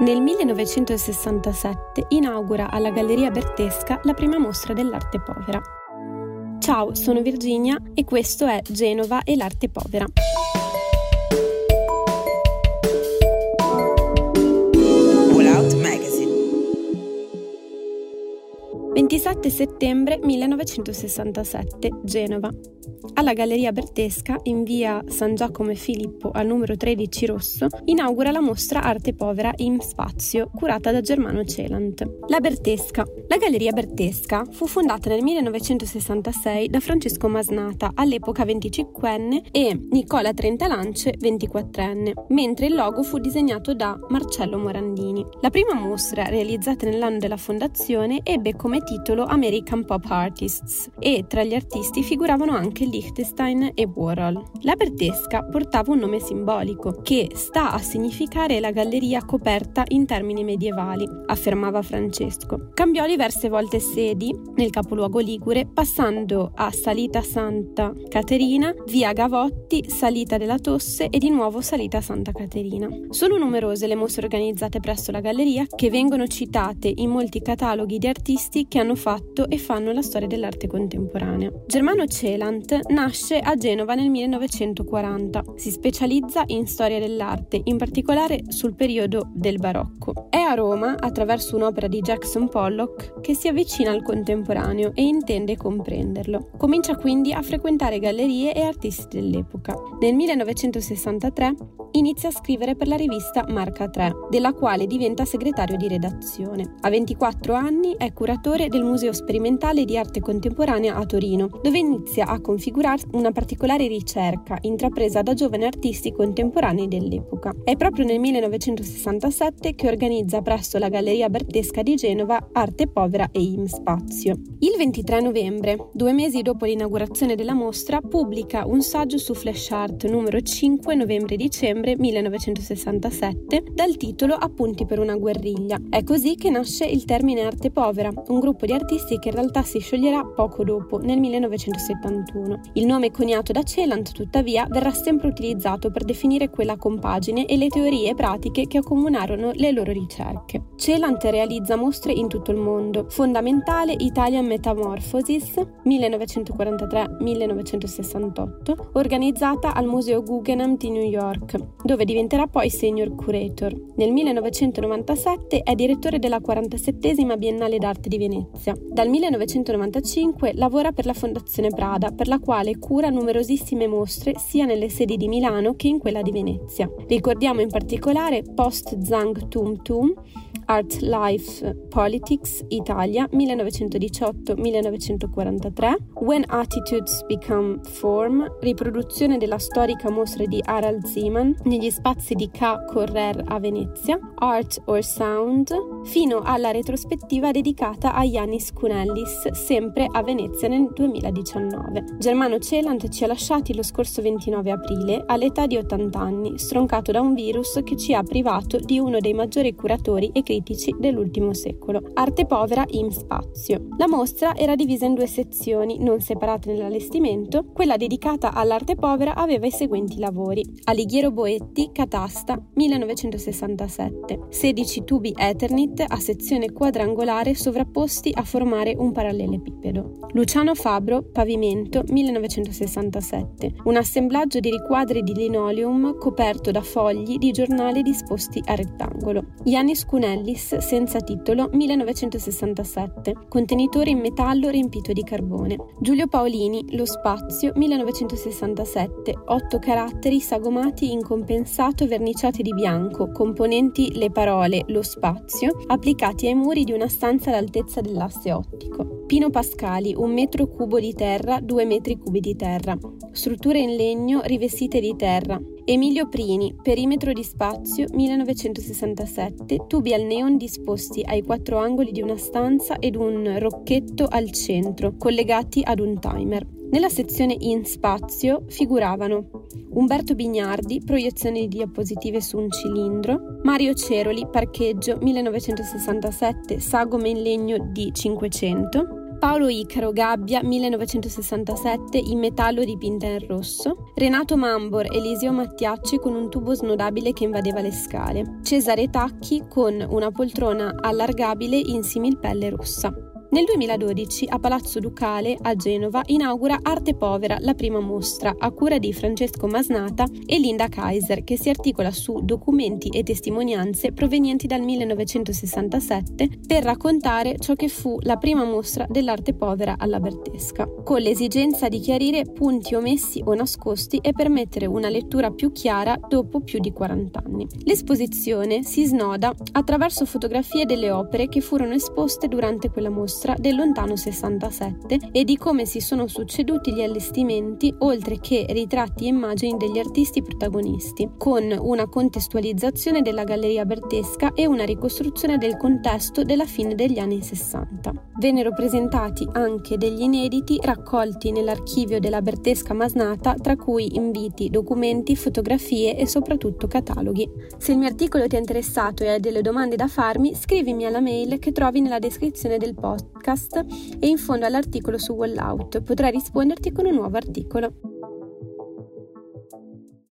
Nel 1967 inaugura alla Galleria Bertesca la prima mostra dell'arte povera. Ciao, sono Virginia e questo è Genova e l'arte povera. 27 settembre 1967, Genova. Alla Galleria Bertesca, in via San Giacomo e Filippo, al numero 13 Rosso, inaugura la mostra Arte Povera in Spazio, curata da Germano Celant. La Bertesca. La Galleria Bertesca fu fondata nel 1966 da Francesco Masnata, all'epoca 25enne, e Nicola Trentalance, 24enne, mentre il logo fu disegnato da Marcello Morandini. La prima mostra, realizzata nell'anno della fondazione, ebbe come titolo American Pop Artists e tra gli artisti figuravano anche Liechtenstein e Warhol. La Bertesca portava un nome simbolico che sta a significare la galleria coperta in termini medievali, affermava Francesco. Cambiò diverse volte sedi nel capoluogo ligure, passando a Salita Santa Caterina, via Gavotti, Salita della Tosse e di nuovo Salita Santa Caterina. Sono numerose le mostre organizzate presso la galleria che vengono citate in molti cataloghi di artisti che hanno fatto e fanno la storia dell'arte contemporanea. Germano Celant nasce a Genova nel 1940. Si specializza in storia dell'arte, in particolare sul periodo del barocco. È a Roma, attraverso un'opera di Jackson Pollock, che si avvicina al contemporaneo e intende comprenderlo. Comincia quindi a frequentare gallerie e artisti dell'epoca. Nel 1963 inizia a scrivere per la rivista Marca 3, della quale diventa segretario di redazione. A 24 anni è curatore del Museo Sperimentale di Arte Contemporanea a Torino, dove inizia a configurare una particolare ricerca intrapresa da giovani artisti contemporanei dell'epoca. È proprio nel 1967 che organizza presso la Galleria Bertesca di Genova Arte Povera e In Spazio. Il 23 novembre, due mesi dopo l'inaugurazione della mostra, pubblica un saggio su Flash Art numero 5 novembre-dicembre dicembre 1967 dal titolo Appunti per una guerriglia. È così che nasce il termine arte povera, un gruppo di artisti che in realtà si scioglierà poco dopo, nel 1971. Il nome coniato da Celant, tuttavia, verrà sempre utilizzato per definire quella compagine e le teorie pratiche che accomunarono le loro ricerche. Celant realizza mostre in tutto il mondo. Fondamentale Italian Metamorphosis 1943-1968, organizzata al Museo Guggenheim di New York dove diventerà poi senior curator. Nel 1997 è direttore della 47esima Biennale d'Arte di Venezia. Dal 1995 lavora per la Fondazione Prada, per la quale cura numerosissime mostre sia nelle sedi di Milano che in quella di Venezia. Ricordiamo in particolare Post Zang Tum Tum, Art Life Politics Italia 1918-1943, When Attitudes Become Form, riproduzione della storica mostra di Harald Zeman negli spazi di K. Correr a Venezia, Art or Sound, fino alla retrospettiva dedicata a Yannis Kunellis, sempre a Venezia nel 2019. Germano Celant ci ha lasciati lo scorso 29 aprile all'età di 80 anni, stroncato da un virus che ci ha privato di uno dei maggiori curatori e critici critici dell'ultimo secolo. Arte povera in spazio. La mostra era divisa in due sezioni, non separate nell'allestimento. Quella dedicata all'arte povera aveva i seguenti lavori. Alighiero Boetti, Catasta, 1967. 16 tubi Eternit a sezione quadrangolare sovrapposti a formare un parallelepipedo. Luciano Fabro, Pavimento, 1967. Un assemblaggio di riquadri di linoleum coperto da fogli di giornale disposti a rettangolo. Yannis Cunelli, Alice senza titolo 1967, contenitore in metallo riempito di carbone. Giulio Paolini, Lo spazio 1967, 8 caratteri sagomati in compensato verniciati di bianco, componenti le parole Lo spazio, applicati ai muri di una stanza all'altezza dell'asse ottico. Pino Pascali, un metro cubo di terra, 2 metri cubi di terra. Strutture in legno rivestite di terra. Emilio Prini, perimetro di spazio 1967, tubi al neon disposti ai quattro angoli di una stanza ed un rocchetto al centro, collegati ad un timer. Nella sezione in spazio figuravano Umberto Bignardi, proiezione di diapositive su un cilindro, Mario Ceroli, parcheggio 1967, sagome in legno di 500, Paolo Icaro Gabbia 1967 in metallo dipinta in rosso, Renato Mambor Eliseo Mattiacci con un tubo snodabile che invadeva le scale, Cesare Tacchi con una poltrona allargabile in similpelle rossa. Nel 2012 a Palazzo Ducale a Genova inaugura Arte Povera, la prima mostra, a cura di Francesco Masnata e Linda Kaiser, che si articola su documenti e testimonianze provenienti dal 1967 per raccontare ciò che fu la prima mostra dell'arte povera alla Bertesca, con l'esigenza di chiarire punti omessi o nascosti e permettere una lettura più chiara dopo più di 40 anni. L'esposizione si snoda attraverso fotografie delle opere che furono esposte durante quella mostra mostra del lontano 67 e di come si sono succeduti gli allestimenti, oltre che ritratti e immagini degli artisti protagonisti, con una contestualizzazione della galleria bertesca e una ricostruzione del contesto della fine degli anni 60. Vennero presentati anche degli inediti raccolti nell'archivio della Bertesca Masnata, tra cui inviti, documenti, fotografie e soprattutto cataloghi. Se il mio articolo ti è interessato e hai delle domande da farmi, scrivimi alla mail che trovi nella descrizione del post podcast e in fondo all'articolo su Wallout. Potrai risponderti con un nuovo articolo.